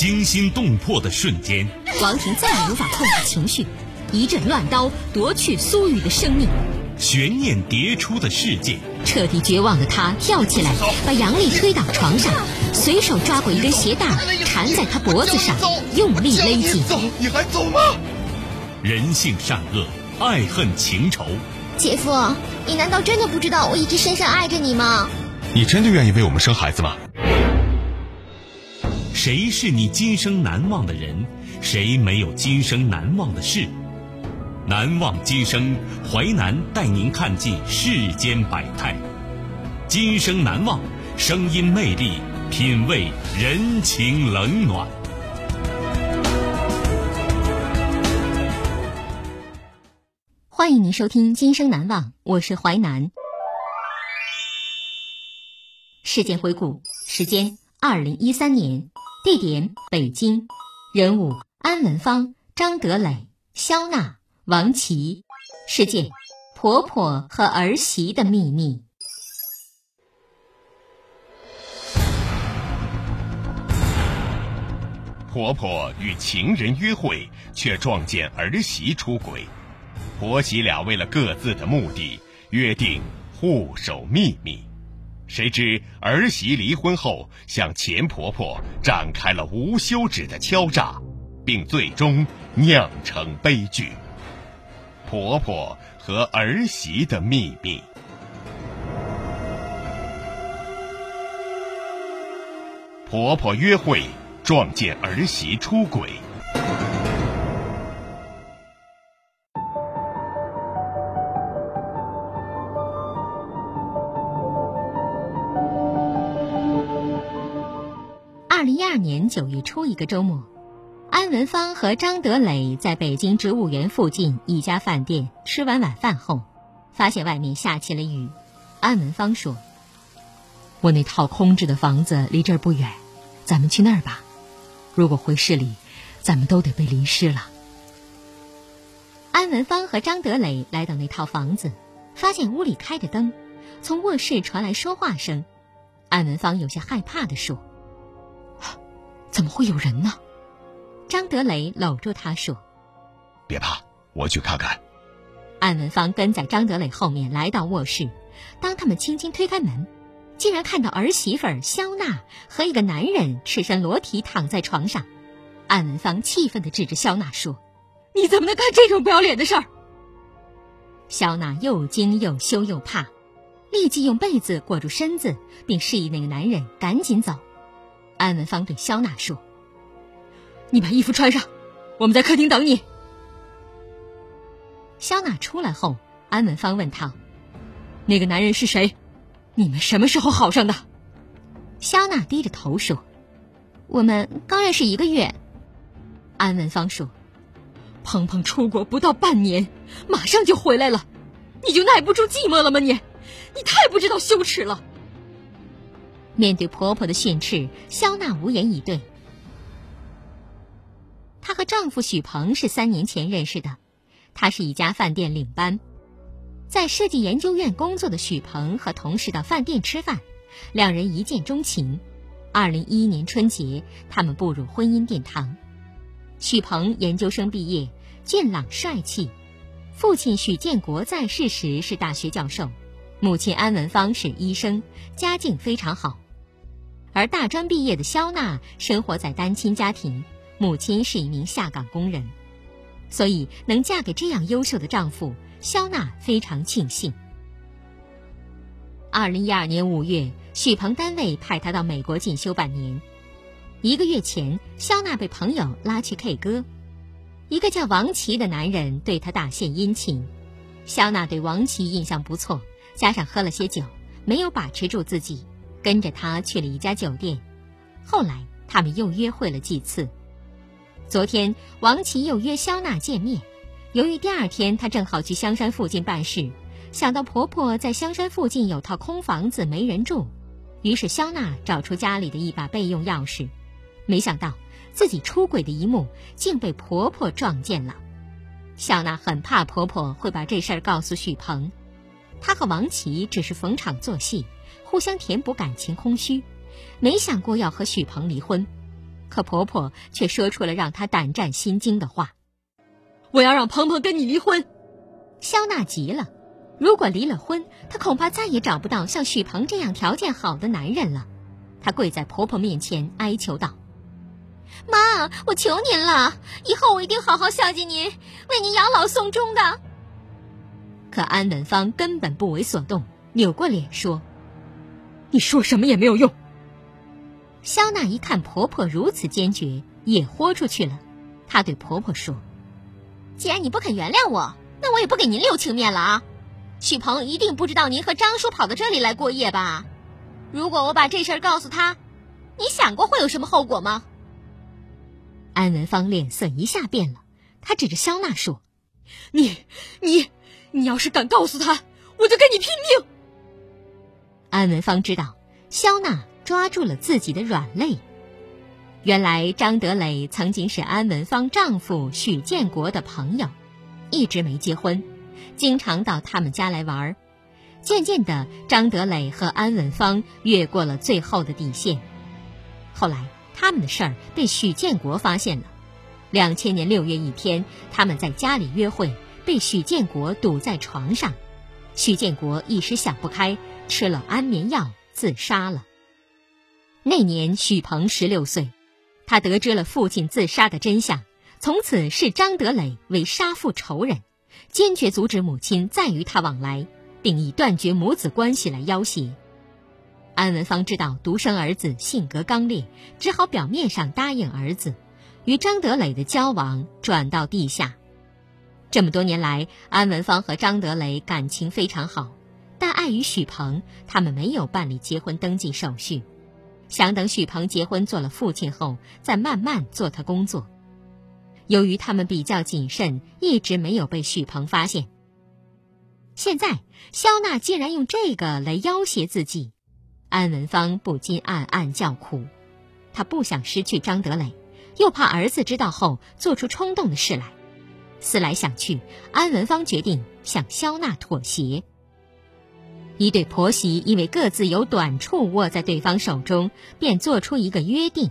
惊心动魄的瞬间。王婷再也无法控制情绪，一阵乱刀夺去苏雨的生命。悬念迭出的世界，彻底绝望的他跳起来，把杨丽推倒床上，随手抓过一根鞋带缠在她脖子上，用力勒紧。走，你还走吗？人性善恶，爱恨情仇。姐夫，你难道真的不知道我一直深深爱着你吗？你真的愿意为我们生孩子吗？谁是你今生难忘的人？谁没有今生难忘的事？难忘今生，淮南带您看尽世间百态。今生难忘，声音魅力，品味人情冷暖。欢迎您收听《今生难忘》，我是淮南。事件回顾：时间二零一三年，地点北京，人物安文芳、张德磊、肖娜。王琦事件：婆婆和儿媳的秘密。婆婆与情人约会，却撞见儿媳出轨。婆媳俩为了各自的目的，约定互守秘密。谁知儿媳离婚后，向前婆婆展开了无休止的敲诈，并最终酿成悲剧。婆婆和儿媳的秘密。婆婆约会撞见儿媳出轨。一个周末。安文芳和张德磊在北京植物园附近一家饭店吃完晚饭后，发现外面下起了雨。安文芳说：“我那套空置的房子离这儿不远，咱们去那儿吧。如果回市里，咱们都得被淋湿了。”安文芳和张德磊来到那套房子，发现屋里开着灯，从卧室传来说话声。安文芳有些害怕地说：“怎么会有人呢？”张德雷搂住他说：“别怕，我去看看。”安文芳跟在张德磊后面来到卧室，当他们轻轻推开门，竟然看到儿媳妇肖娜和一个男人赤身裸体躺在床上。安文芳气愤地指着肖娜说：“你怎么能干这种不要脸的事儿？”肖娜又惊又羞又怕，立即用被子裹住身子，并示意那个男人赶紧走。安文芳对肖娜说。你把衣服穿上，我们在客厅等你。肖娜出来后，安文芳问他：“那个男人是谁？你们什么时候好上的？”肖娜低着头说：“我们刚认识一个月。”安文芳说：“鹏鹏出国不到半年，马上就回来了，你就耐不住寂寞了吗？你，你太不知道羞耻了。”面对婆婆的训斥，肖娜无言以对。她和丈夫许鹏是三年前认识的，他是一家饭店领班，在设计研究院工作的许鹏和同事到饭店吃饭，两人一见钟情。二零一一年春节，他们步入婚姻殿堂。许鹏研究生毕业，俊朗帅气，父亲许建国在世时是大学教授，母亲安文芳是医生，家境非常好。而大专毕业的肖娜生活在单亲家庭。母亲是一名下岗工人，所以能嫁给这样优秀的丈夫，肖娜非常庆幸。二零一二年五月，许鹏单位派她到美国进修半年。一个月前，肖娜被朋友拉去 K 歌，一个叫王琦的男人对她大献殷勤。肖娜对王琦印象不错，加上喝了些酒，没有把持住自己，跟着他去了一家酒店。后来，他们又约会了几次。昨天，王琦又约肖娜见面。由于第二天她正好去香山附近办事，想到婆婆在香山附近有套空房子没人住，于是肖娜找出家里的一把备用钥匙。没想到自己出轨的一幕竟被婆婆撞见了。肖娜很怕婆婆会把这事儿告诉许鹏，她和王琦只是逢场作戏，互相填补感情空虚，没想过要和许鹏离婚。可婆婆却说出了让她胆战心惊的话：“我要让鹏鹏跟你离婚。”肖娜急了，如果离了婚，她恐怕再也找不到像许鹏这样条件好的男人了。她跪在婆婆面前哀求道：“妈，我求您了，以后我一定好好孝敬您，为您养老送终的。”可安文芳根本不为所动，扭过脸说：“你说什么也没有用。”肖娜一看婆婆如此坚决，也豁出去了。她对婆婆说：“既然你不肯原谅我，那我也不给您留情面了啊！许鹏一定不知道您和张叔跑到这里来过夜吧？如果我把这事儿告诉他，你想过会有什么后果吗？”安文芳脸色一下变了，她指着肖娜说：“你，你，你要是敢告诉他，我就跟你拼命！”安文芳知道肖娜。抓住了自己的软肋。原来张德磊曾经是安文芳丈夫许建国的朋友，一直没结婚，经常到他们家来玩。渐渐的，张德磊和安文芳越过了最后的底线。后来，他们的事儿被许建国发现了。两千年六月一天，他们在家里约会，被许建国堵在床上。许建国一时想不开，吃了安眠药自杀了。那年许鹏十六岁，他得知了父亲自杀的真相，从此视张德磊为杀父仇人，坚决阻止母亲再与他往来，并以断绝母子关系来要挟。安文芳知道独生儿子性格刚烈，只好表面上答应儿子，与张德磊的交往转到地下。这么多年来，安文芳和张德磊感情非常好，但碍于许鹏，他们没有办理结婚登记手续。想等许鹏结婚做了父亲后，再慢慢做他工作。由于他们比较谨慎，一直没有被许鹏发现。现在肖娜竟然用这个来要挟自己，安文芳不禁暗暗叫苦。她不想失去张德磊，又怕儿子知道后做出冲动的事来。思来想去，安文芳决定向肖娜妥协。一对婆媳因为各自有短处握在对方手中，便做出一个约定：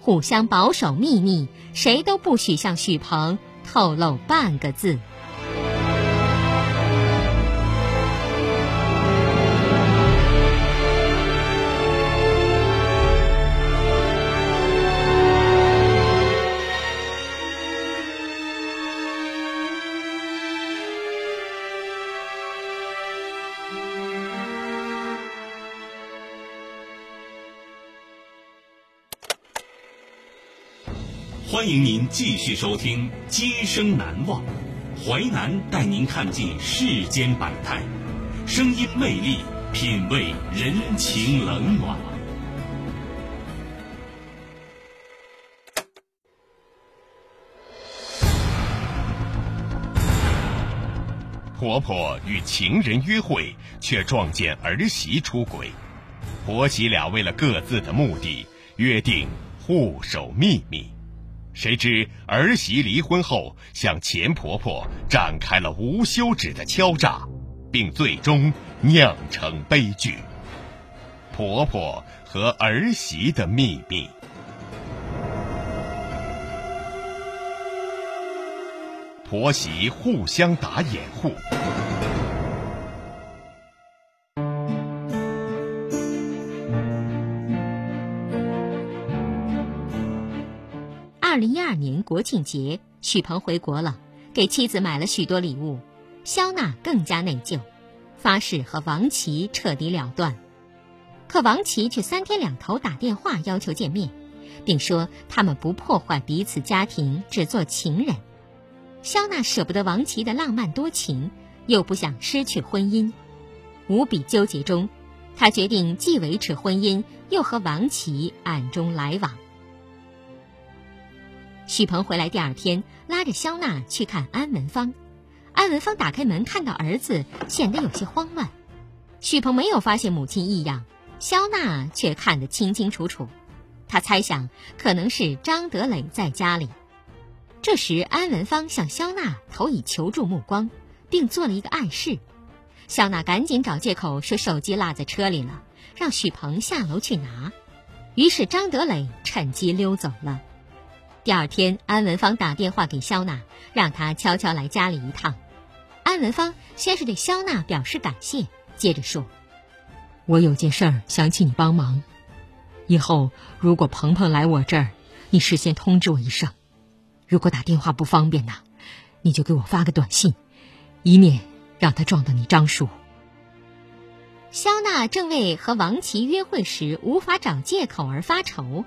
互相保守秘密，谁都不许向许鹏透露半个字。欢迎您继续收听《今生难忘》，淮南带您看尽世间百态，声音魅力，品味人情冷暖。婆婆与情人约会，却撞见儿媳出轨，婆媳俩为了各自的目的，约定互守秘密。谁知儿媳离婚后，向前婆婆展开了无休止的敲诈，并最终酿成悲剧。婆婆和儿媳的秘密，婆媳互相打掩护。二零一二年国庆节，许鹏回国了，给妻子买了许多礼物。肖娜更加内疚，发誓和王琦彻底了断。可王琦却三天两头打电话要求见面，并说他们不破坏彼此家庭，只做情人。肖娜舍不得王琦的浪漫多情，又不想失去婚姻，无比纠结中，她决定既维持婚姻，又和王琦暗中来往。许鹏回来第二天，拉着肖娜去看安文芳。安文芳打开门，看到儿子，显得有些慌乱。许鹏没有发现母亲异样，肖娜却看得清清楚楚。他猜想可能是张德磊在家里。这时，安文芳向肖娜投以求助目光，并做了一个暗示。肖娜赶紧找借口说手机落在车里了，让许鹏下楼去拿。于是张德磊趁机溜走了。第二天，安文芳打电话给肖娜，让她悄悄来家里一趟。安文芳先是对肖娜表示感谢，接着说：“我有件事儿想请你帮忙，以后如果鹏鹏来我这儿，你事先通知我一声。如果打电话不方便呢，你就给我发个短信，以免让他撞到你张叔。”肖娜正为和王琦约会时无法找借口而发愁。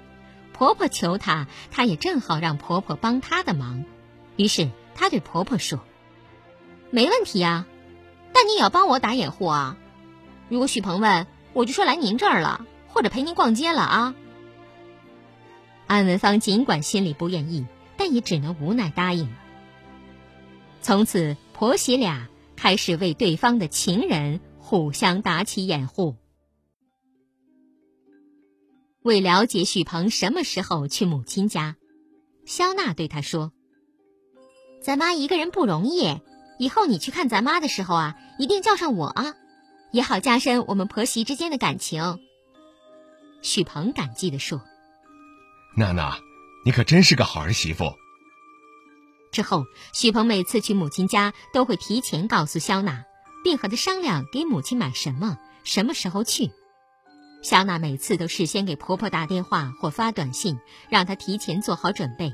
婆婆求她，她也正好让婆婆帮她的忙。于是她对婆婆说：“没问题啊，但你也要帮我打掩护啊。如果许鹏问，我就说来您这儿了，或者陪您逛街了啊。”安文芳尽管心里不愿意，但也只能无奈答应了。从此，婆媳俩开始为对方的情人互相打起掩护。为了解许鹏什么时候去母亲家，肖娜对他说：“咱妈一个人不容易，以后你去看咱妈的时候啊，一定叫上我啊，也好加深我们婆媳之间的感情。”许鹏感激地说：“娜娜，你可真是个好儿媳妇。”之后，许鹏每次去母亲家都会提前告诉肖娜，并和她商量给母亲买什么，什么时候去。肖娜每次都事先给婆婆打电话或发短信，让她提前做好准备。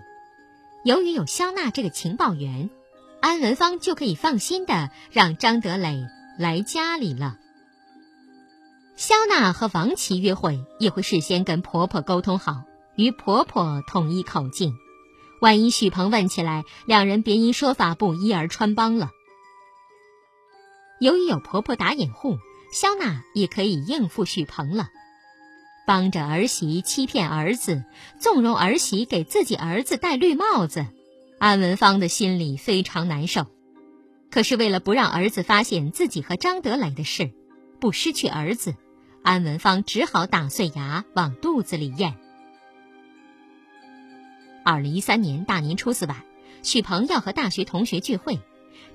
由于有肖娜这个情报员，安文芳就可以放心的让张德磊来家里了。肖娜和王琦约会也会事先跟婆婆沟通好，与婆婆统一口径。万一许鹏问起来，两人别因说法不一而穿帮了。由于有婆婆打掩护，肖娜也可以应付许鹏了。帮着儿媳欺骗儿子，纵容儿媳给自己儿子戴绿帽子，安文芳的心里非常难受。可是为了不让儿子发现自己和张德磊的事，不失去儿子，安文芳只好打碎牙往肚子里咽。二零一三年大年初四晚，许鹏要和大学同学聚会，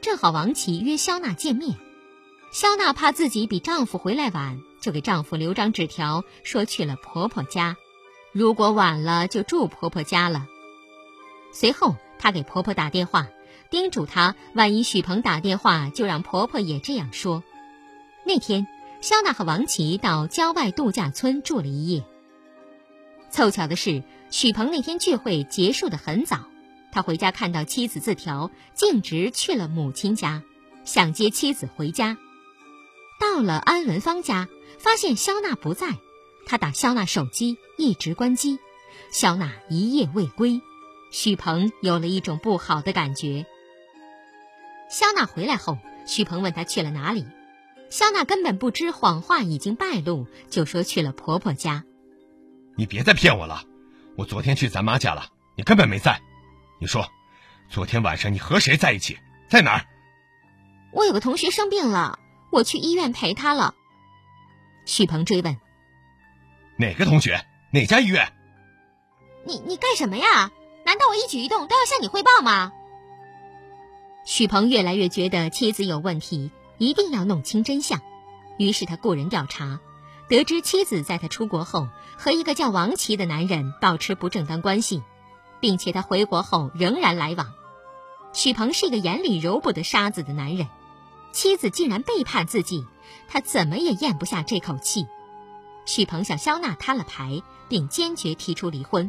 正好王琦约肖娜见面。肖娜怕自己比丈夫回来晚。就给丈夫留张纸条，说去了婆婆家，如果晚了就住婆婆家了。随后，她给婆婆打电话，叮嘱她，万一许鹏打电话，就让婆婆也这样说。那天，肖娜和王琦到郊外度假村住了一夜。凑巧的是，许鹏那天聚会结束的很早，他回家看到妻子字条，径直去了母亲家，想接妻子回家。到了安文芳家。发现肖娜不在，他打肖娜手机，一直关机。肖娜一夜未归，许鹏有了一种不好的感觉。肖娜回来后，许鹏问她去了哪里，肖娜根本不知谎话已经败露，就说去了婆婆家。你别再骗我了，我昨天去咱妈家了，你根本没在。你说，昨天晚上你和谁在一起，在哪儿？我有个同学生病了，我去医院陪他了。许鹏追问：“哪个同学？哪家医院？”“你你干什么呀？难道我一举一动都要向你汇报吗？”许鹏越来越觉得妻子有问题，一定要弄清真相。于是他雇人调查，得知妻子在他出国后和一个叫王琦的男人保持不正当关系，并且他回国后仍然来往。许鹏是一个眼里揉不得沙子的男人，妻子竟然背叛自己。他怎么也咽不下这口气，许鹏向肖娜摊了牌，并坚决提出离婚。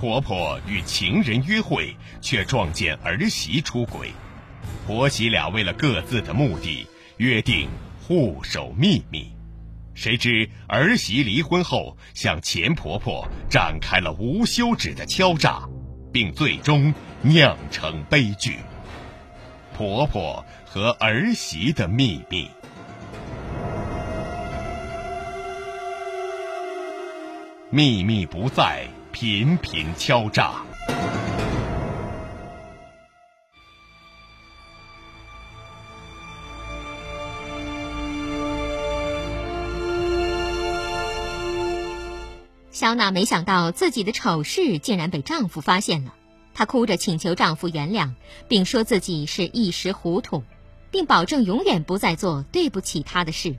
婆婆与情人约会，却撞见儿媳出轨，婆媳俩为了各自的目的约定互守秘密，谁知儿媳离婚后向前婆婆展开了无休止的敲诈，并最终酿成悲剧。婆婆和儿媳的秘密。秘密不在，频频敲诈。肖娜没想到自己的丑事竟然被丈夫发现了，她哭着请求丈夫原谅，并说自己是一时糊涂，并保证永远不再做对不起他的事。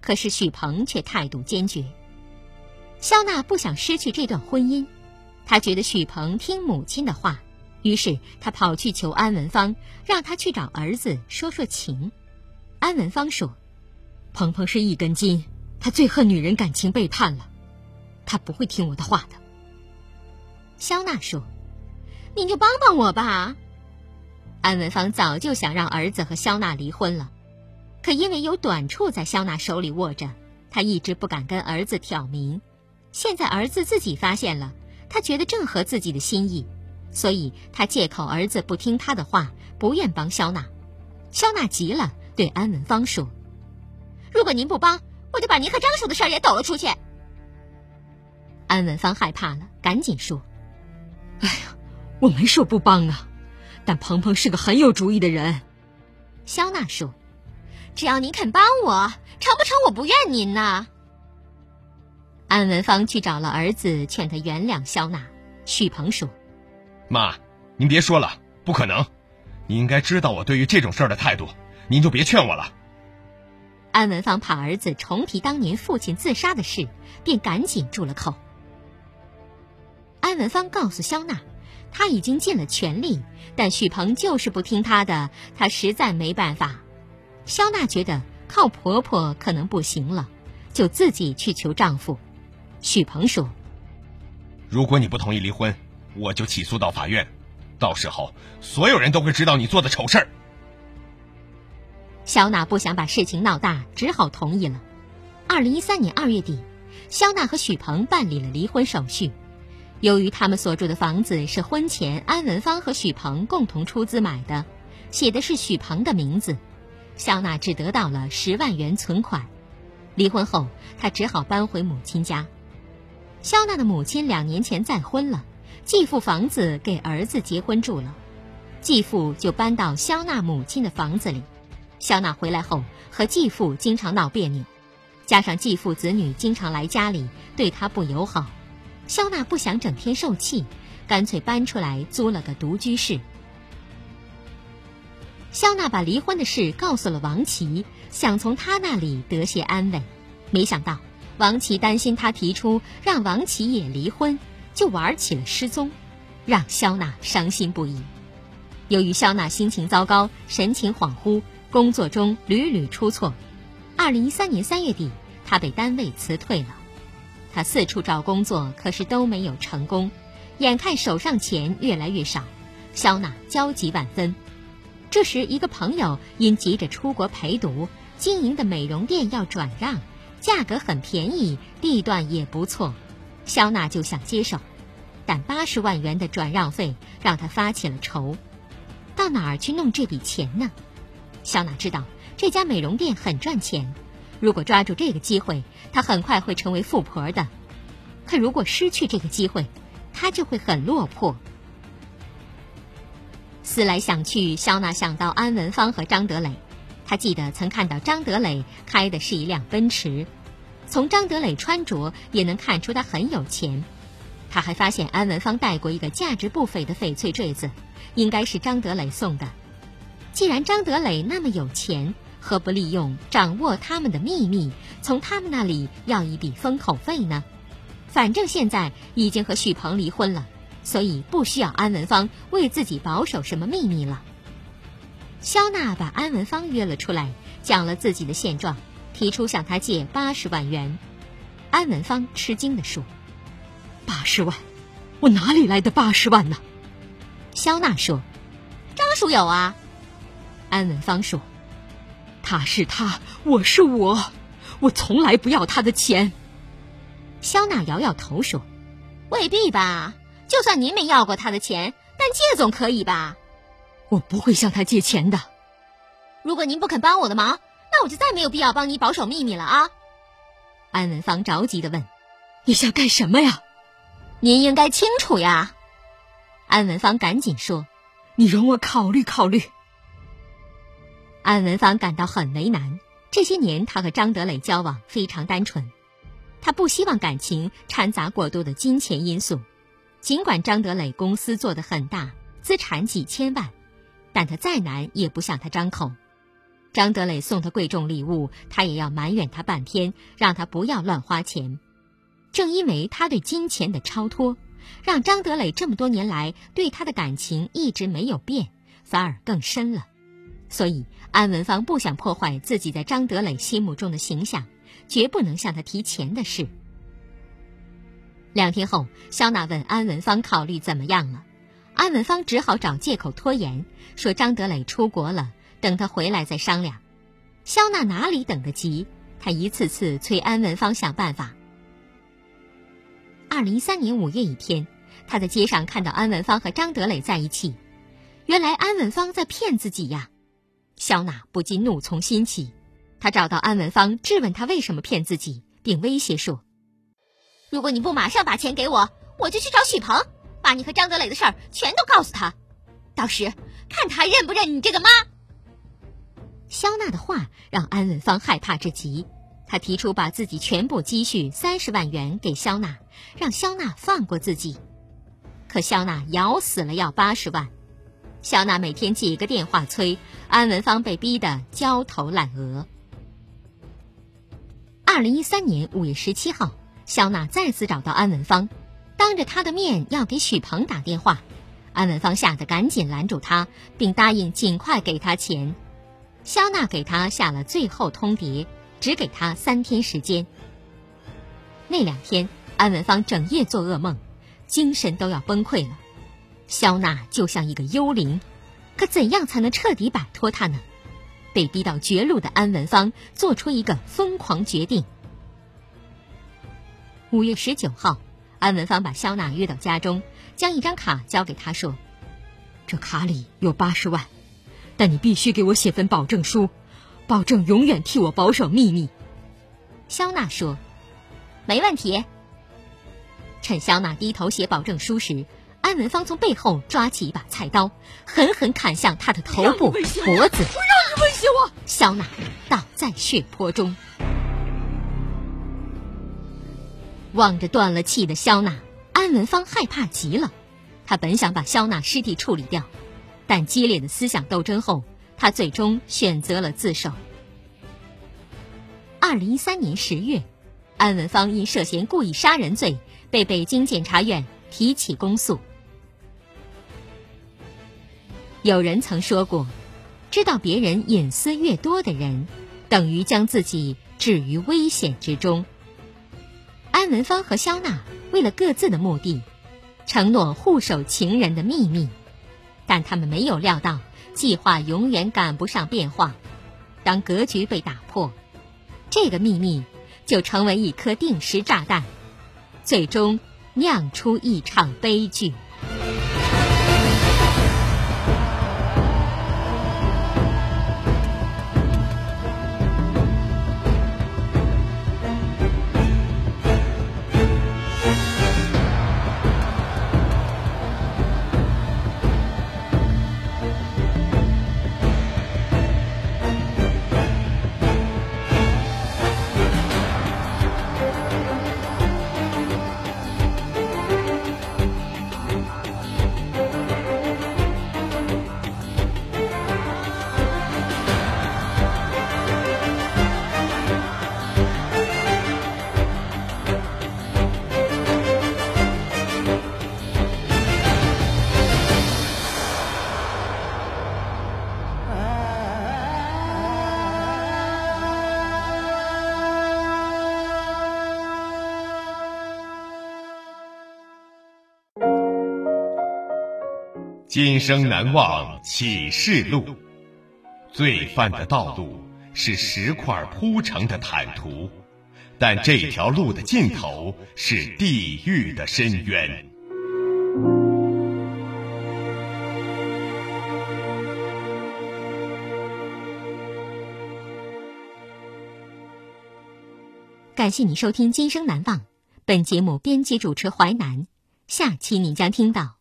可是许鹏却态度坚决。肖娜不想失去这段婚姻，她觉得许鹏听母亲的话，于是她跑去求安文芳，让他去找儿子说说情。安文芳说：“鹏鹏是一根筋，他最恨女人感情背叛了，他不会听我的话的。”肖娜说：“你就帮帮我吧。”安文芳早就想让儿子和肖娜离婚了，可因为有短处在肖娜手里握着，他一直不敢跟儿子挑明。现在儿子自己发现了，他觉得正合自己的心意，所以他借口儿子不听他的话，不愿帮肖娜。肖娜急了，对安文芳说：“如果您不帮，我就把您和张叔的事儿也抖了出去。”安文芳害怕了，赶紧说：“哎呀，我没说不帮啊，但鹏鹏是个很有主意的人。”肖娜说：“只要您肯帮我，成不成我不怨您呢。”安文芳去找了儿子，劝他原谅肖娜。许鹏说：“妈，您别说了，不可能。你应该知道我对于这种事儿的态度，您就别劝我了。”安文芳怕儿子重提当年父亲自杀的事，便赶紧住了口。安文芳告诉肖娜，他已经尽了全力，但许鹏就是不听他的，他实在没办法。肖娜觉得靠婆婆可能不行了，就自己去求丈夫。许鹏说：“如果你不同意离婚，我就起诉到法院，到时候所有人都会知道你做的丑事儿。”肖娜不想把事情闹大，只好同意了。二零一三年二月底，肖娜和许鹏办理了离婚手续。由于他们所住的房子是婚前安文芳和许鹏共同出资买的，写的是许鹏的名字，肖娜只得到了十万元存款。离婚后，她只好搬回母亲家。肖娜的母亲两年前再婚了，继父房子给儿子结婚住了，继父就搬到肖娜母亲的房子里。肖娜回来后和继父经常闹别扭，加上继父子女经常来家里对她不友好，肖娜不想整天受气，干脆搬出来租了个独居室。肖娜把离婚的事告诉了王琦，想从他那里得些安慰，没想到。王琦担心他提出让王琦也离婚，就玩起了失踪，让肖娜伤心不已。由于肖娜心情糟糕，神情恍惚，工作中屡屡出错。二零一三年三月底，她被单位辞退了。她四处找工作，可是都没有成功。眼看手上钱越来越少，肖娜焦急万分。这时，一个朋友因急着出国陪读，经营的美容店要转让。价格很便宜，地段也不错，肖娜就想接手，但八十万元的转让费让她发起了愁，到哪儿去弄这笔钱呢？肖娜知道这家美容店很赚钱，如果抓住这个机会，她很快会成为富婆的。可如果失去这个机会，她就会很落魄。思来想去，肖娜想到安文芳和张德磊。他记得曾看到张德磊开的是一辆奔驰，从张德磊穿着也能看出他很有钱。他还发现安文芳带过一个价值不菲的翡翠坠子，应该是张德磊送的。既然张德磊那么有钱，何不利用掌握他们的秘密，从他们那里要一笔封口费呢？反正现在已经和许鹏离婚了，所以不需要安文芳为自己保守什么秘密了。肖娜把安文芳约了出来，讲了自己的现状，提出向他借八十万元。安文芳吃惊地说：“八十万，我哪里来的八十万呢？肖娜说：“张叔有啊。”安文芳说：“他是他，我是我，我从来不要他的钱。”肖娜摇摇头说：“未必吧，就算您没要过他的钱，但借总可以吧？”我不会向他借钱的。如果您不肯帮我的忙，那我就再没有必要帮你保守秘密了啊！安文芳着急的问：“你想干什么呀？”您应该清楚呀。安文芳赶紧说：“你容我考虑考虑。”安文芳感到很为难。这些年，他和张德磊交往非常单纯，他不希望感情掺杂过多的金钱因素。尽管张德磊公司做得很大，资产几千万，但他再难也不向他张口。张德磊送他贵重礼物，他也要埋怨他半天，让他不要乱花钱。正因为他对金钱的超脱，让张德磊这么多年来对他的感情一直没有变，反而更深了。所以，安文芳不想破坏自己在张德磊心目中的形象，绝不能向他提钱的事。两天后，肖娜问安文芳考虑怎么样了，安文芳只好找借口拖延，说张德磊出国了，等他回来再商量。肖娜哪里等得及？她一次次催安文芳想办法。二零一三年五月一天，他在街上看到安文芳和张德磊在一起，原来安文芳在骗自己呀。肖娜不禁怒从心起，她找到安文芳，质问他为什么骗自己，并威胁说：“如果你不马上把钱给我，我就去找许鹏，把你和张德磊的事儿全都告诉他，到时看他认不认你这个妈。”肖娜的话让安文芳害怕至极，他提出把自己全部积蓄三十万元给肖娜，让肖娜放过自己，可肖娜咬死了要八十万。肖娜每天几个电话催，安文芳被逼得焦头烂额。二零一三年五月十七号，肖娜再次找到安文芳，当着他的面要给许鹏打电话，安文芳吓得赶紧拦住他，并答应尽快给他钱。肖娜给他下了最后通牒，只给他三天时间。那两天，安文芳整夜做噩梦，精神都要崩溃了。肖娜就像一个幽灵，可怎样才能彻底摆脱她呢？被逼到绝路的安文芳做出一个疯狂决定。五月十九号，安文芳把肖娜约到家中，将一张卡交给她，说：“这卡里有八十万，但你必须给我写份保证书，保证永远替我保守秘密。”肖娜说：“没问题。”趁肖娜低头写保证书时。安文芳从背后抓起一把菜刀，狠狠砍向她的头部、脖子。不让你威胁我！肖娜倒在血泊中。望着断了气的肖娜，安文芳害怕极了。他本想把肖娜尸体处理掉，但激烈的思想斗争后，他最终选择了自首。二零一三年十月，安文芳因涉嫌故意杀人罪被北京检察院提起公诉。有人曾说过，知道别人隐私越多的人，等于将自己置于危险之中。安文芳和肖娜为了各自的目的，承诺护守情人的秘密，但他们没有料到，计划永远赶不上变化。当格局被打破，这个秘密就成为一颗定时炸弹，最终酿出一场悲剧。今生难忘启示录。罪犯的道路是石块铺成的坦途，但这条路的尽头是地狱的深渊。感谢你收听《今生难忘》，本节目编辑主持淮南。下期你将听到：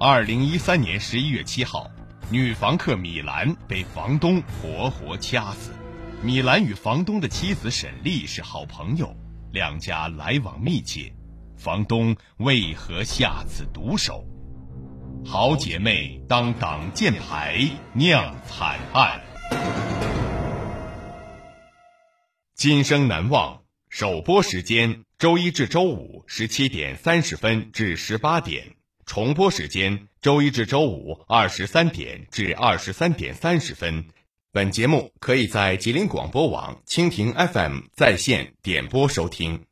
二零一三年十一月七号，女房客米兰被房东活活掐死。米兰与房东的妻子沈丽是好朋友，两家来往密切。房东为何下此毒手？好姐妹当挡箭牌，酿惨案。今生难忘首播时间：周一至周五十七点三十分至十八点，重播时间：周一至周五二十三点至二十三点三十分。本节目可以在吉林广播网、蜻蜓 FM 在线点播收听。